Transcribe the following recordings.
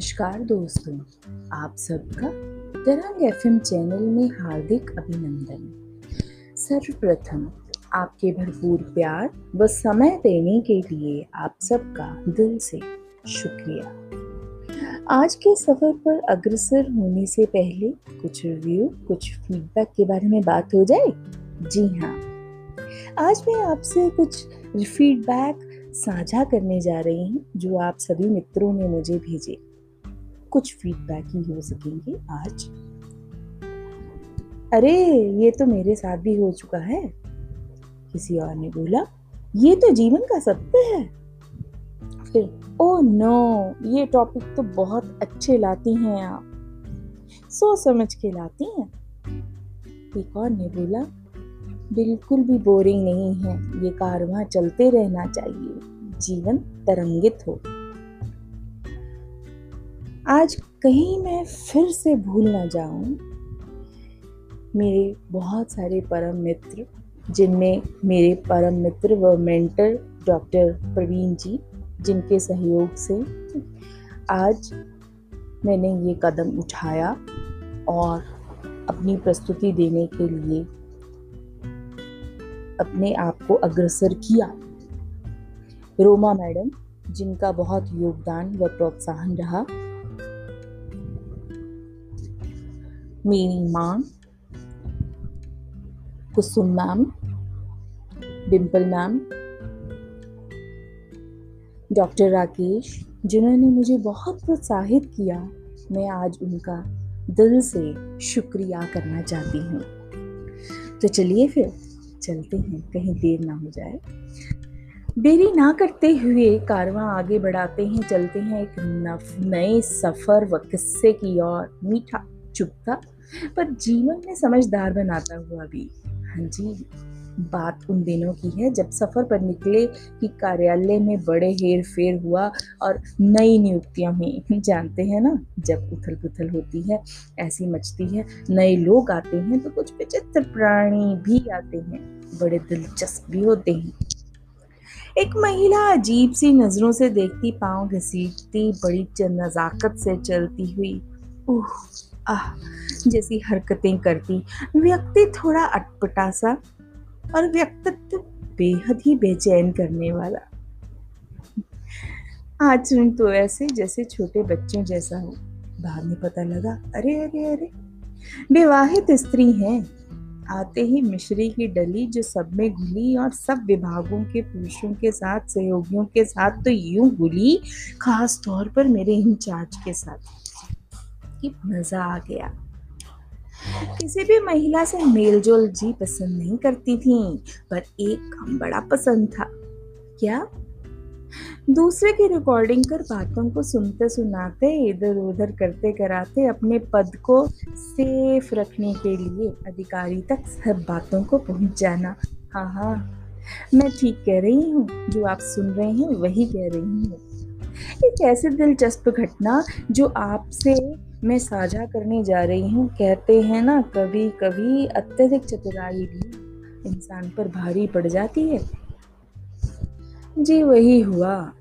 नमस्कार दोस्तों, आप सबका तरंग एफएम चैनल में हार्दिक अभिनंदन। सर्वप्रथम, आपके भरपूर प्यार व समय देने के लिए आप सबका दिल से शुक्रिया। आज के सफ़र पर अग्रसर होने से पहले कुछ रिव्यू कुछ फीडबैक के बारे में बात हो जाए? जी हाँ। आज मैं आपसे कुछ फीडबैक साझा करने जा रही हूँ, जो आप सभी मित्रों ने मुझे भेजे। कुछ फीडबैक ही हो सकेंगे आज। अरे, ये तो मेरे साथ भी हो चुका है। किसी और ने बोला, ये तो जीवन का सत्य है। फिर ओ नो ये टॉपिक तो बहुत अच्छे लाती हैं आप। सोच समझ के लाती हैं। एक और ने बोला, बिल्कुल भी बोरिंग नहीं है। ये कारवां चलते रहना चाहिए। जीवन तरंगित हो। आज कहीं मैं फिर से भूल ना जाऊँ, मेरे बहुत सारे परम मित्र, जिनमें मेरे परम मित्र व मेंटर डॉक्टर प्रवीण जी, जिनके सहयोग से आज मैंने ये कदम उठाया और अपनी प्रस्तुति देने के लिए अपने आप को अग्रसर किया। रोमा मैडम, जिनका बहुत योगदान व प्रोत्साहन रहा मेरी माँ Kusum ma'am Dimple ma'am doctor Rakesh जिन्होंने मुझे बहुत प्रोत्साहित किया, मैं आज उनका दिल से शुक्रिया करना चाहती हूँ। तो चलिए फिर, चलते हैं, कहीं देर ना हो जाए। देरी ना करते हुए कारवां आगे बढ़ाते हैं, चलते हैं एक नए सफ़र व किस्से की ओर। मीठा चुपता, पर जीवन में समझदार बनाता हुआ भी। हाँ जी, बात उन दिनों की है जब सफ़र पर निकले कि कार्यालय में बड़े हेर फेर हुआ और नई नियुक्तियाँ हुई। जानते हैं ना, जब उथल पुथल होती है, ऐसी मचती है, नए लोग आते हैं तो कुछ विचित्र प्राणी भी आते हैं, बड़े दिलचस्प भी होते हैं। एक महिला अजीब सी नज़रों से देखती, पाँव घसीटती, बड़ी नज़ाकत से चलती हुई उह आह, जैसी हरकतें करती। व्यक्ति थोड़ा अटपटा सा और व्यक्तित्व बेहद ही बेचैन करने वाला। आचरण तो ऐसे जैसे छोटे बच्चों जैसा हो। बाद में पता लगा, अरे अरे अरे, विवाहित स्त्री हैं। आते ही मिश्री की डली जो सब में घुली और सब विभागों के पुरुषों के साथ, सहयोगियों के साथ तो यूँ घुली, खास तौर पर मेरे इंचार्ज के साथ। कि मज़ा आ गया। किसी भी महिला से मेलजोल जी पसंद नहीं करती थी, पर एक काम बड़ा पसंद था। क्या? दूसरे की रिकॉर्डिंग कर बातों को सुनते सुनाते, इधर उधर करते कराते, अपने पद को सेफ़ रखने के लिए अधिकारी तक सब बातों को पहुँच जाना। हाँ हाँ मैं ठीक कह रही हूँ, जो आप सुन रहे हैं वही कह रही हूँ। एक ऐसी दिलचस्प घटना जो आपसे मैं साझा करने जा रही हूँ। कहते हैं ना कभी कभी अत्यधिक चतुराई भी इंसान पर भारी पड़ जाती है। जी, वही हुआ।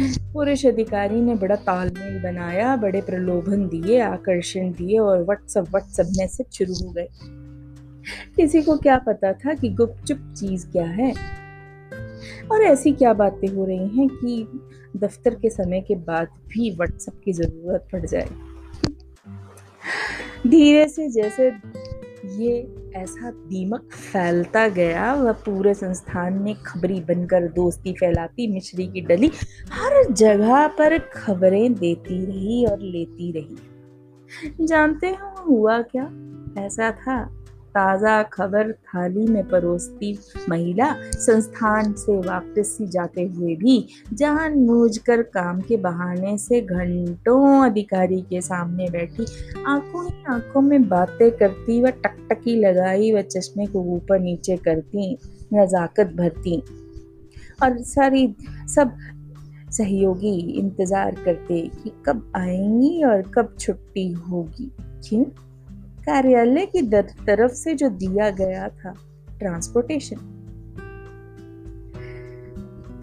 पुरुष अधिकारी ने बड़ा तालमेल बनाया, बड़े प्रलोभन दिए, आकर्षण दिए और व्हाट्सअप व्हाट्सअप मैसेज शुरू हो गए। किसी को क्या पता था कि गुपचुप चीज़ क्या है? और ऐसी क्या बातें हो रही हैं कि दफ्तर के समय के बाद भी व्हाट्सएप की ज़रूरत पड़ जाए? धीरे से जैसे ये ऐसा दीमक फैलता गया, वह पूरे संस्थान में खबरी बनकर दोस्ती फैलाती, मिश्री की डली, हर जगह पर खबरें देती रही और लेती रही। जानते हो हुआ क्या? ऐसा था ताज़ा खबर थाली में परोसती महिला संस्थान से वापस जाते हुए भी जान मूझ काम के बहाने से घंटों अधिकारी के सामने बैठी, आँखों ही आँखों में बातें करती व टकटकी लगाई व चश्मे को ऊपर नीचे करती, नज़ाकत भरती। और सारी, सब सहयोगी इंतज़ार करते कि कब आएँगी और कब छुट्टी होगी। क्यों? कार्यालय की तरफ़ से जो दिया गया था ट्रांसपोर्टेशन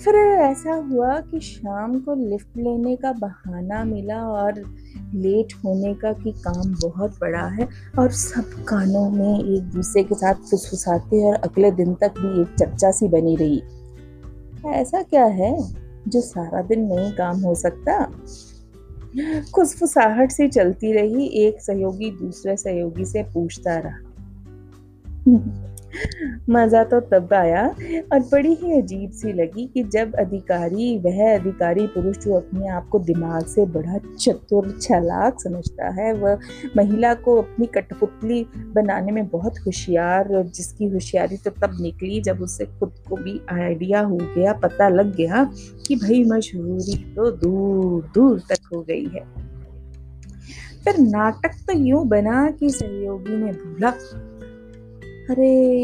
फिर ऐसा हुआ कि शाम को लिफ्ट लेने का बहाना मिला और लेट होने का कि काम बहुत बड़ा है और सब कानों में एक दूसरे के साथ फुसफुसाते और अगले दिन तक भी एक चर्चा सी बनी रही। ऐसा क्या है जो सारा दिन नहीं काम हो सकता? खुसफुसाहट से चलती रही एक सहयोगी दूसरे सहयोगी से पूछता रहा। मज़ा तो तब आया और बड़ी ही अजीब सी लगी कि जब अधिकारी, वह अधिकारी पुरुष जो अपने आप को दिमाग से बड़ा चतुर छलाक समझता है, वह महिला को अपनी कठपुतली बनाने में बहुत होशियार, जिसकी होशियारी तो तब निकली जब उसे खुद को भी आइडिया हो गया, पता लग गया कि भाई मशहूरी तो दूर दूर तक हो गई है। फिर नाटक तो यूँ बना कि सहयोगी ने भूला अरे,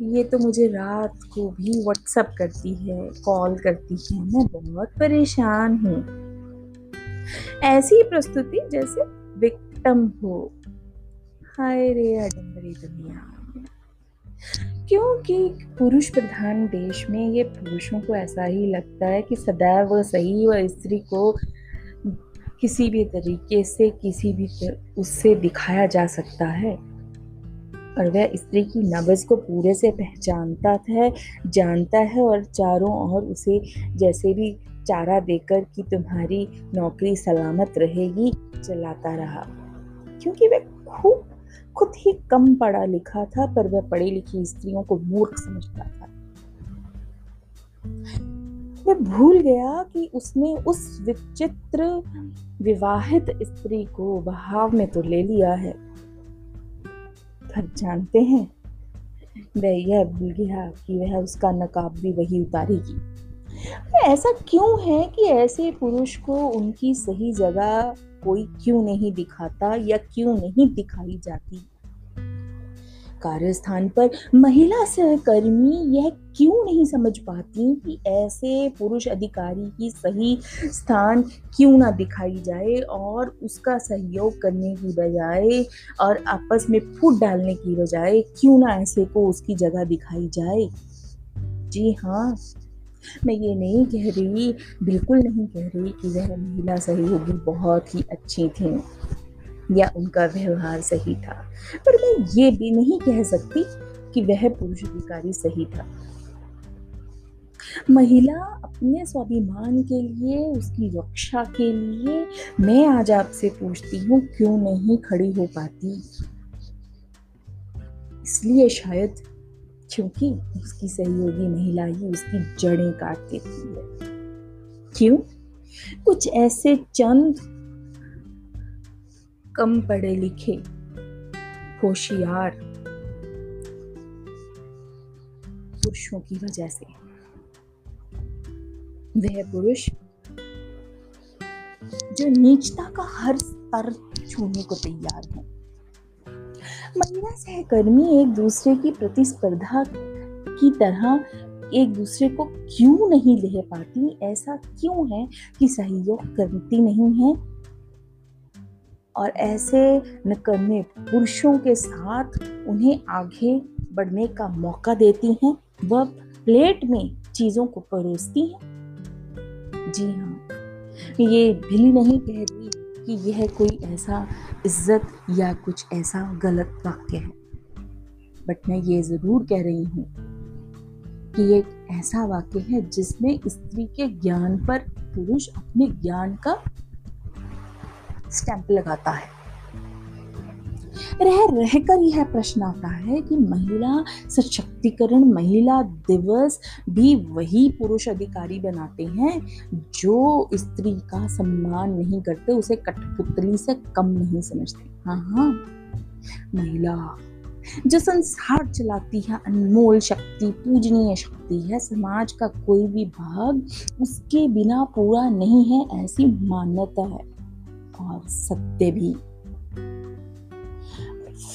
ये तो मुझे रात को भी व्हाट्सअप करती है कॉल करती है। मैं बहुत परेशान हूँ। ऐसी प्रस्तुति जैसे विक्टम हो। हाय रे अडम्बरी दुनिया। क्योंकि पुरुष प्रधान देश में ये पुरुषों को ऐसा ही लगता है कि सदैव सही व स्त्री को किसी भी तरीके से, किसी भी उससे दिखाया जा सकता है। और वह स्त्री की नब्ज को पूरे से पहचानता है, जानता है और चारों ओर उसे जैसे भी चारा देकर कि तुम्हारी नौकरी सलामत रहेगी चलाता रहा। क्योंकि वह खूब, खुद ही कम पढ़ा लिखा था, पर वह पढ़ी लिखी स्त्रियों को मूर्ख समझता था। वह भूल गया कि उसने उस विचित्र, विवाहित स्त्री को बहाव में तो ले लिया है। पर जानते हैं। वह यह भूल गया कि वह उसका नकाब भी वही उतारेगी। ऐसा क्यों है कि ऐसे पुरुष को उनकी सही जगह कोई क्यों नहीं दिखाता या क्यों नहीं दिखाई जाती? कार्यस्थान पर महिला सहकर्मी यह क्यों नहीं समझ पाती कि ऐसे पुरुष अधिकारी की सही स्थान क्यों ना दिखाई जाए और उसका सहयोग करने की बजाय और आपस में फूट डालने की बजाय क्यों ना ऐसे को उसकी जगह दिखाई जाए? जी हाँ मैं ये नहीं कह रही, बिल्कुल नहीं कह रही कि वह महिला सहयोगी बहुत ही अच्छी थी। या उनका व्यवहार सही था। पर मैं ये भी नहीं कह सकती कि वह पुरुष अधिकारी सही था। महिला अपने स्वाभिमान के लिए, उसकी रक्षा के लिए मैं आज आपसे पूछती हूँ, क्यों नहीं खड़ी हो पाती? इसलिए शायद क्योंकि उसकी सहयोगी महिला ही उसकी जड़ें काट देती है क्यों? कुछ ऐसे चंद कम पढ़े लिखे, होशियार। पुरुषों की वजह से। वह पुरुष, जो नीचता का हर स्तर छूने को तैयार है। महिला सहकर्मी एक दूसरे की प्रतिस्पर्धा की तरह एक दूसरे को क्यों नहीं ले पाती? ऐसा क्यों है कि सहयोग करती नहीं है? और ऐसे नकमे पुरुषों के साथ उन्हें आगे बढ़ने का मौका देती हैं, वह प्लेट में चीज़ों को परोसती हैं। जी हाँ ये भी नहीं कह रही कि यह कोई ऐसा इज़्ज़त या कुछ ऐसा गलत वाक्य है। बट मैं ये ज़रूर कह रही हूँ कि एक ऐसा वाक्य है जिसमें स्त्री के ज्ञान पर पुरुष अपने ज्ञान का स्टैंप लगाता है। रह, रहकर यह प्रश्न आता है कि महिला सशक्तिकरण, महिला दिवस भी वही पुरुष अधिकारी बनाते हैं जो स्त्री का सम्मान नहीं करते, उसे कठपुतली से कम नहीं समझते। हाँ हाँ। महिला जो संसार चलाती है, अनमोल शक्ति, पूजनीय शक्ति है, समाज का कोई भी भाग उसके बिना पूरा नहीं है, ऐसी मान्यता है। और सत्य भी।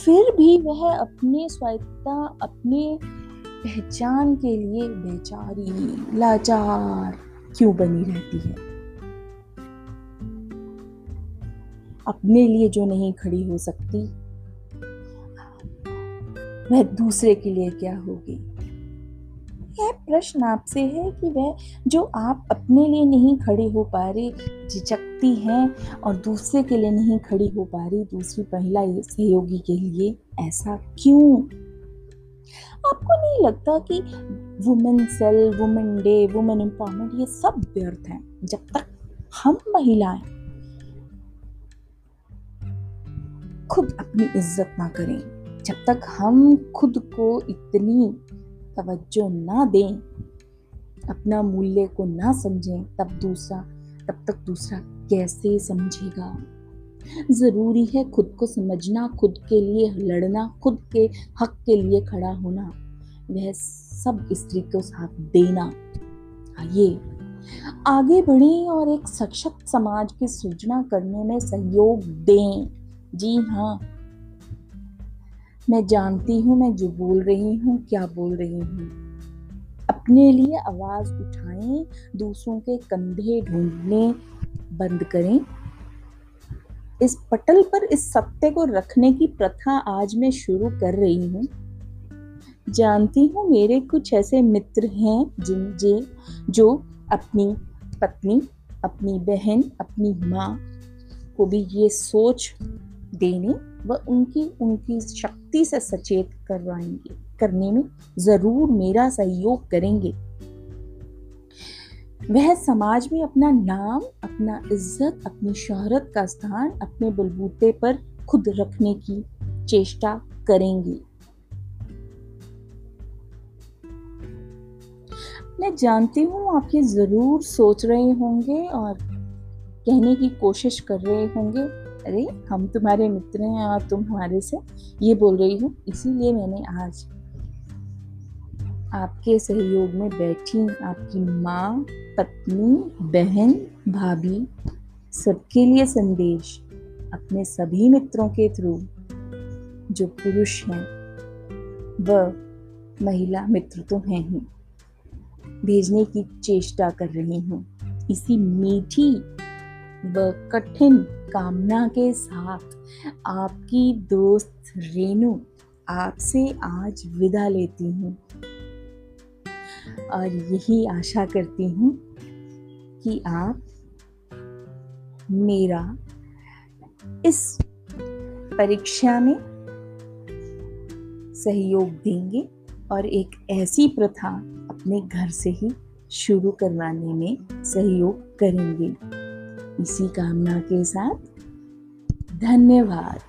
फिर भी वह अपने स्वायत्ता अपने पहचान के लिए बेचारी, लाचार क्यों बनी रहती है? अपने लिए जो नहीं खड़ी हो सकती, वह दूसरे के लिए क्या होगी? यह प्रश्न आपसे है कि वह जो आप अपने लिए नहीं खड़े हो पा रहे, झिझकती हैं और दूसरे के लिए नहीं खड़ी हो पा रही दूसरी महिला सहयोगी के लिए, ऐसा क्यों? आपको नहीं लगता कि women cell women day women empowerment ये सब व्यर्थ हैं, जब तक हम महिलाएँ खुद अपनी इज़्ज़त ना करें, जब तक हम खुद को इतनी तवज्जो ना दें, अपना मूल्य को ना समझें, तब दूसरा, तब तक दूसरा कैसे समझेगा? ज़रूरी है खुद को समझना, खुद के लिए लड़ना, खुद के हक के लिए खड़ा होना, वह सब स्त्री को साथ देना। आइए, आगे बढ़ें और एक सशक्त समाज की सृजना करने में सहयोग दें। जी हाँ मैं जानती हूँ, मैं जो बोल रही हूँ, क्या बोल रही हूँ। अपने लिए आवाज़ उठाएँ, दूसरों के कंधे ढूँढने बंद करें। इस पटल पर, इस सत्य को रखने की प्रथा आज मैं शुरू कर रही हूँ। जानती हूँ, मेरे कुछ ऐसे मित्र हैं जिन, जे, जो अपनी पत्नी, अपनी बहन, अपनी माँ को भी ये सोच देने व उनकी उनकी शक्ति से सचेत करवाएँगे। करने में ज़रूर मेरा सहयोग करेंगे। वह समाज में अपना नाम, अपना इज़्ज़त, अपनी शोहरत का स्थान, अपने बलबूते पर खुद रखने की चेष्टा करेंगे। मैं जानती हूँ आप ये ज़रूर सोच रहे होंगे और कहने की कोशिश कर रहे होंगे। अरे, हम तुम्हारे मित्र हैं और तुम हमारे से ये बोल रही हो, इसीलिए मैंने आज आपके सहयोग में बैठी आपकी माँ, पत्नी, बहन, भाभी, सबके लिए संदेश अपने सभी मित्रों के थ्रू जो पुरुष हैं, वह महिला मित्र तो हैं ही, भेजने की चेष्टा कर रही हूँ। इसी मीठी कठिन कामना के साथ आपकी दोस्त रेनू आपसे आज विदा लेती हूँ। और यही आशा करती हूँ कि आप मेरा इस परीक्षा में सहयोग देंगे और एक ऐसी प्रथा अपने घर से ही शुरू करवाने में सहयोग करेंगे। इसी कामना के साथ धन्यवाद।